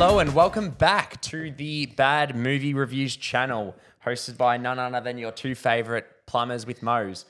Hello and welcome back to the Bad Movie Reviews channel, hosted by none other than your two favorite plumbers with Mo's,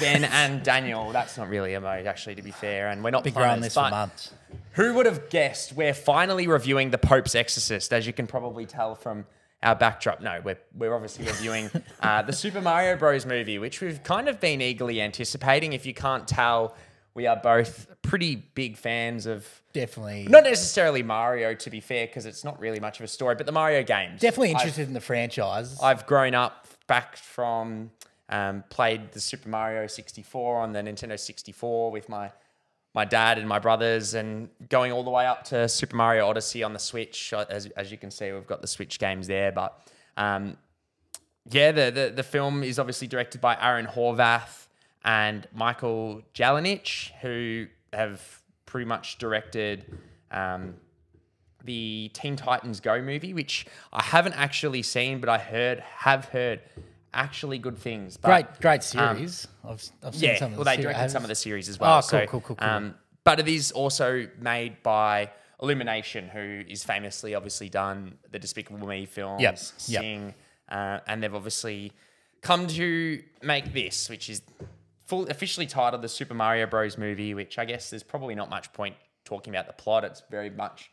Ben and Daniel. That's not really a Mo, actually, to be fair, and we're not Been growing plumbers. this for but months. Who would have guessed we're finally reviewing The Pope's Exorcist, as you can probably tell from our backdrop? No, we're, we're obviously reviewing uh, the Super Mario Bros. movie, which we've kind of been eagerly anticipating. If you can't tell, we are both pretty big fans of Definitely, not necessarily Mario, to be fair, because it's not really much of a story, but the Mario games. definitely I've- interested in the franchise. I've grown up back from um, played the Super Mario 64 on the Nintendo 64 with my my dad and my brothers, and going all the way up to Super Mario Odyssey on the Switch. As, as you can see, we've got the Switch games there, but um, yeah, the, the the film is obviously directed by Aaron Horvath and Michael Jelenic, who have pretty much directed. Um, the Teen Titans Go movie, which I haven't actually seen, but I heard have heard actually good things. But, great, great series. I've, I've seen yeah, some of well, the they directed some of the series as well. Oh, cool, so, cool, cool, cool. Um, but it is also made by Illumination, who is famously obviously done the Despicable Me films, Yep, yep. Sing, uh, and they've obviously come to make this, which is full, officially titled the Super Mario Bros. movie. Which I guess there's probably not much point talking about the plot. It's very much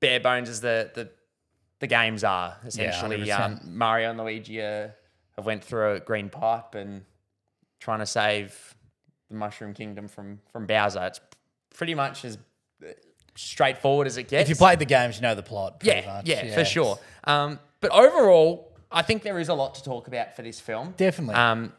bare bones as the the, the games are essentially. 100%. um, Mario and Luigi uh, have went through a green pipe and trying to save the Mushroom Kingdom from from Bowser. It's pretty much as straightforward as it gets. If you played the games, you know the plot. pretty yeah, much. yeah, for sure. Um, but overall, I think there is a lot to talk about for this film. Definitely. Um,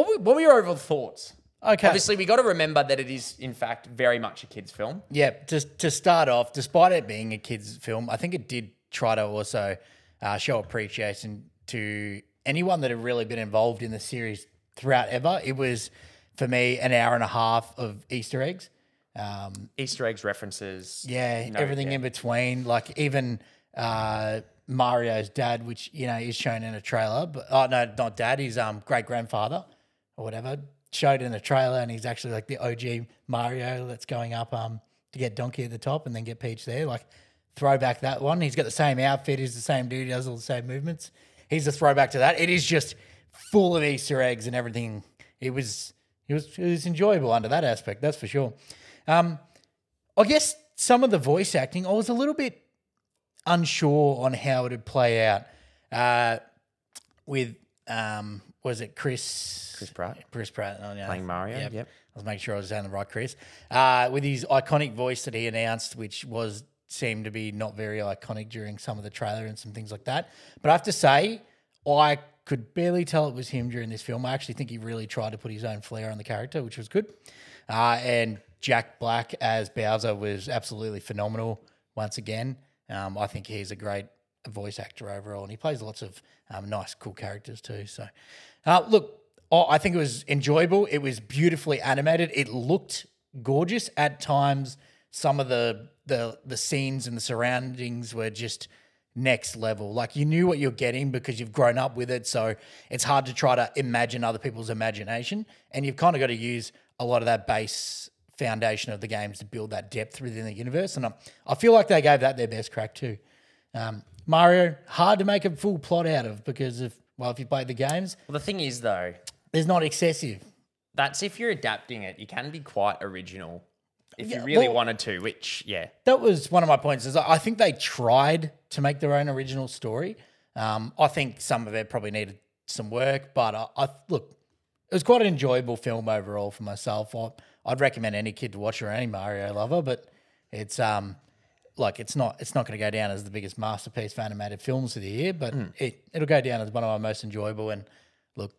what were, what were your overall thoughts? Okay. Obviously, we got to remember that it is, in fact, very much a kids' film. Yeah, just to start off, despite it being a kids' film, I think it did try to also uh, show appreciation to anyone that had really been involved in the series throughout ever. It was for me an hour and a half of Easter eggs. Um, Easter eggs, references. Yeah, everything yeah. in between. Like even uh, Mario's dad, which you know is shown in a trailer, but oh no, not dad. His um great grandfather or whatever showed in a trailer, and he's actually like the OG Mario that's going up um to get Donkey at the top and then get Peach there. Like throwback that one. He's got the same outfit. He's the same dude. He does all the same movements. He's a throwback to that. It is just full of Easter eggs and everything. It was it was it was enjoyable under that aspect. That's for sure. Um, I guess some of the voice acting, I was a little bit unsure on how it would play out. Uh, with um, was it Chris? Chris Pratt. Chris Pratt oh, yeah. Playing Mario, yep. I was making sure I was saying the right Chris. Uh, with his iconic voice that he announced, which was seemed to be not very iconic during some of the trailer and some things like that. But I have to say, I could barely tell it was him during this film. I actually think he really tried to put his own flair on the character, which was good. Uh, and Jack Black as Bowser was absolutely phenomenal once again. Um, I think he's a great voice actor overall, and he plays lots of um, nice, cool characters too. So, uh, look, oh, I think it was enjoyable. It was beautifully animated. It looked gorgeous at times. Some of the the the scenes and the surroundings were just next level. Like you knew what you're getting because you've grown up with it. So it's hard to try to imagine other people's imagination, and you've kind of got to use a lot of that base foundation of the games to build that depth within the universe. And I, I feel like they gave that their best crack too. Um, Mario, hard to make a full plot out of because if well, if you played the games, Well, the thing is, though, there's not excessive. that's if you're adapting it, you can be quite original if Yeah, you really well- wanted to, which, yeah. That was one of my points. Is I think they tried to make their own original story. Um, I think some of it probably needed some work, but I, I look, it was quite an enjoyable film overall for myself. I, I'd recommend any kid to watch or any Mario lover, but it's um like it's not it's not going to go down as the biggest masterpiece for animated films of the year, but it it'll go down as one of my most enjoyable. And look,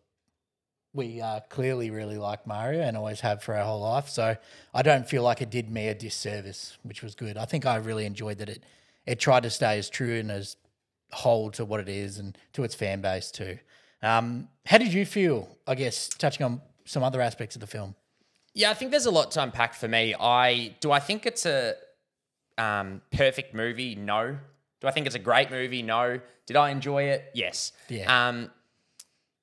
we uh, clearly really like Mario and always have for our whole life. So I don't feel like it did me a disservice, which was good. I think I really enjoyed that it it tried to stay as true and as whole to what it is and to its fan base too. Um, how did you feel? I guess touching on some other aspects of the film. Yeah, I think there's a lot to unpack for me. I do I think it's a um, perfect movie? No. Do I think it's a great movie? No. Did I enjoy it? Yes. Yeah. Um,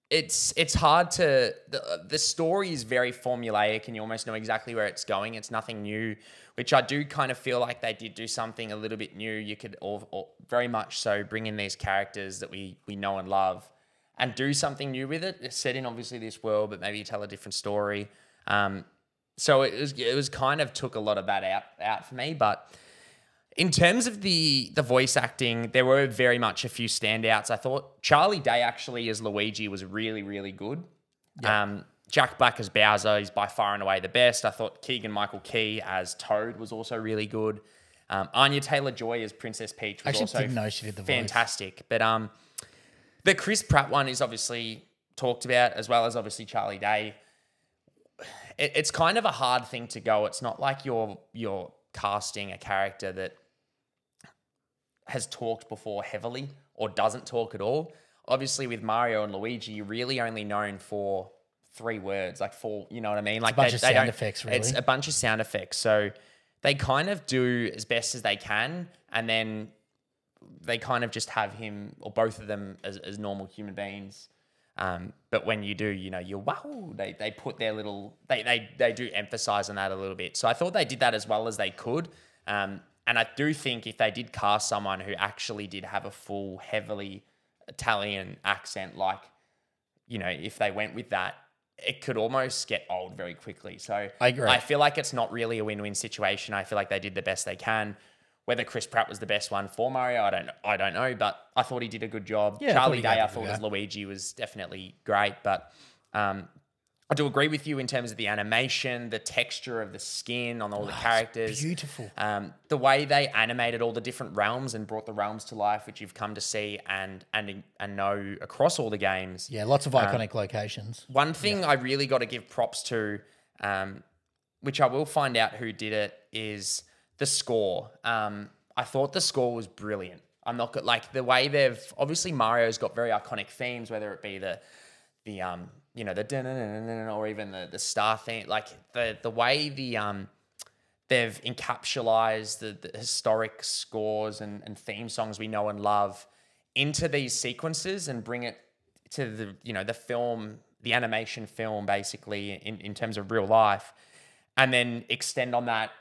it's it's hard to the, the story is very formulaic and you almost know exactly where it's going it's nothing new which i do kind of feel like they did do something a little bit new you could all, all, very much so bring in these characters that we we know and love and do something new with it it's set in obviously this world but maybe you tell a different story um, so it was it was kind of took a lot of that out out for me but in terms of the the voice acting, there were very much a few standouts. I thought Charlie Day actually as Luigi was really really good. Um, Jack Black as Bowser is by far and away the best. I thought Keegan Michael Key as Toad was also really good. Um, Anya Taylor Joy as Princess Peach was also didn't know she did the voice. fantastic. But um, the Chris Pratt one is obviously talked about as well as obviously Charlie Day. It, it's kind of a hard thing to go. It's not like you're you're casting a character that has talked before heavily or doesn't talk at all. Obviously, with Mario and Luigi, you're really only known for three words, like four. You know what I mean? Like bunch of sound don't- effects, It's a bunch of sound effects. So they kind of do as best as they can, and then they kind of just have him or both of them as, as normal human beings. Um, but when you do, you know, you're wow, they, they put their little, they, they, they do emphasize on that a little bit. So I thought they did that as well as they could. Um, and I do think if they did cast someone who actually did have a full, heavily Italian accent, like, you know, if they went with that, it could almost get old very quickly. So I agree. I feel like it's not really a win-win situation. I feel like they did the best they can. Whether Chris Pratt was the best one for Mario, I don't, I don't know, but I thought he did a good job. Yeah, I thought Charlie Day, I a good thought as. Luigi was definitely great, but um, I do agree with you in terms of the animation, the texture of the skin on all the characters, beautiful. um, the way they animated all the different realms and brought the realms to life, which you've come to see and and and know across all the games. Yeah, lots Um, of iconic locations. One thing I really got to give props to, um, which I will find out who did it, is the score. Um, I thought the score was brilliant. I'm not good, like the way they've obviously Mario's got very iconic themes, whether it be the the um you know the or even the the star theme, like the the way the um they've encapsulated the, the historic scores and, and theme songs we know and love into these sequences and bring it to the you know the film the animation film basically in, in terms of real life and then extend on that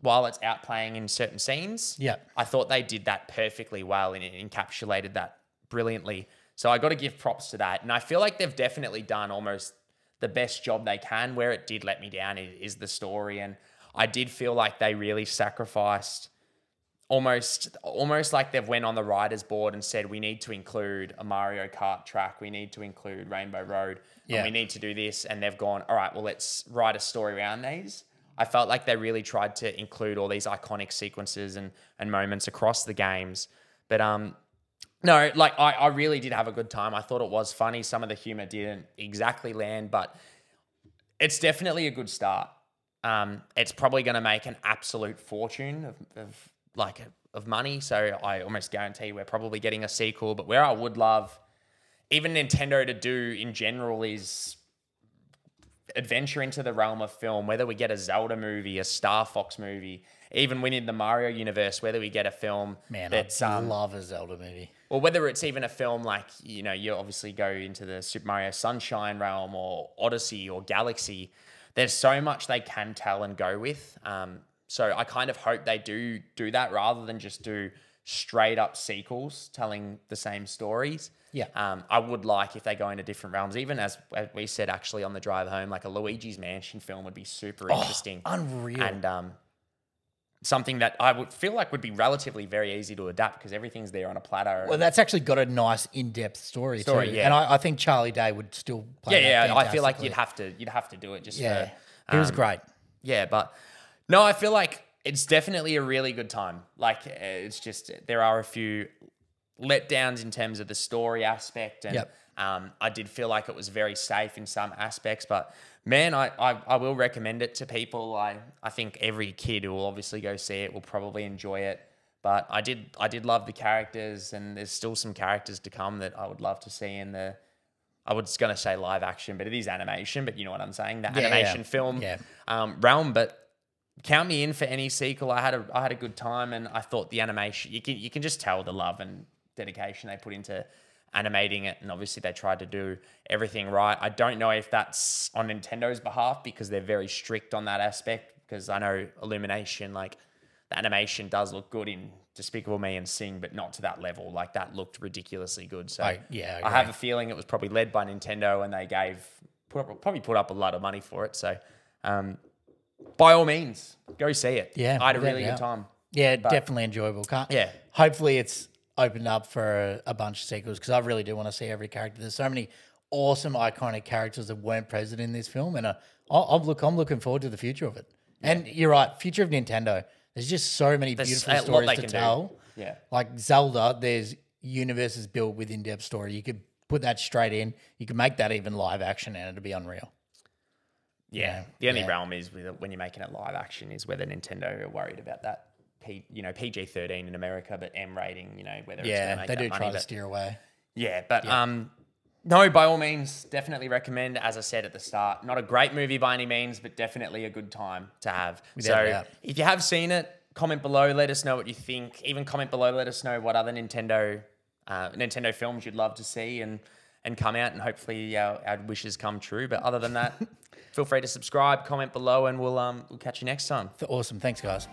while it's out playing in certain scenes Yeah. i thought they did that perfectly well and encapsulated that brilliantly so i got to give props to that and i feel like they've definitely done almost the best job they can where it did let me down is, the story and i did feel like they really sacrificed almost almost like they've went on the writers board and said we need to include a Mario Kart track, we need to include Rainbow Road, Yeah. and we need to do this and they've gone, all right, well let's write a story around these. I felt like they really tried to include all these iconic sequences and and moments across the games. But um no, like I, I really did have a good time. I thought it was funny. Some of the humor didn't exactly land, but it's definitely a good start. Um, it's probably going to make an absolute fortune of, of like of money. So I almost guarantee we're probably getting a sequel. But where I would love, even Nintendo to do in general is adventure into the realm of film. Whether we get a Zelda movie, a Star Fox movie, even within the Mario universe, whether we get a film Man, that's I um, love a Zelda movie. or whether it's even a film like you know you obviously go into the Super Mario Sunshine realm or Odyssey or Galaxy. There's so much they can tell and go with. Um, so I kind of hope they do do that rather than just do straight up sequels telling the same stories. Yeah. Um, I would like if they go into different realms, even as, as we said actually on the drive home, like a Luigi's Mansion film would be super interesting Unreal. and um, something that I would feel like would be relatively very easy to adapt because everything's there on a platter. well, that's actually got a nice in-depth story, Story, too. yeah. And I, I think Charlie Day would still play yeah, yeah. I feel like you'd have to you'd have to do it just Yeah. for He was um, great. Yeah, but no, I feel like it's definitely a really good time. Like uh, it's just there are a few letdowns in terms of the story aspect, and Yep. Um, I did feel like it was very safe in some aspects. But man, I, I I will recommend it to people. I I think every kid who will obviously go see it will probably enjoy it. But I did I did love the characters, and there's still some characters to come that I would love to see in the. I was going to say live action, but it is animation. But you know what I'm saying? The Yeah, yeah. animation film Yeah. um, realm. But count me in for any sequel. I had a I had a good time, and I thought the animation you can you can just tell the love and dedication they put into animating it, and obviously they tried to do everything right. I don't know if that's on Nintendo's behalf because they're very strict on that aspect. Because I know Illumination, like the animation does look good in Despicable Me and Sing, but not to that level. Like that looked ridiculously good. So I- yeah, I I have a feeling it was probably led by Nintendo, and they gave put up, probably put up a lot of money for it. So, um, by all means, go see it. Yeah, I had a really good time. Yeah, definitely enjoyable. Can't, Yeah. Hopefully, it's opened up for a, bunch of sequels because I really do want to see every character. There's so many awesome, iconic characters that weren't present in this film, and uh, I'll, I'm look, I'm looking forward to the future of it. And you're right, future of Nintendo. There's just so many There's beautiful stories to can do. tell. Yeah. Like Zelda, there's universes built with in-depth story. You could put that straight in. You could make that even live action, and it'd be unreal. Yeah. The only yeah. realm is with when you're making it live action is whether Nintendo are worried about that. P, you know, PG thirteen in America, but M rating. You know, whether it's going to Yeah, they do money. try to steer away. Yeah, but um, no, by all means, definitely recommend. As I said at the start, not a great movie by any means, but definitely a good time to have. Without so if you have seen it, comment below. Let us know what you think. Even comment below. Let us know what other Nintendo uh, Nintendo films you'd love to see and and come out, and hopefully our, our wishes come true. But other than that, feel free to subscribe, comment below, and we'll um we'll catch you next time. Awesome. Thanks, guys.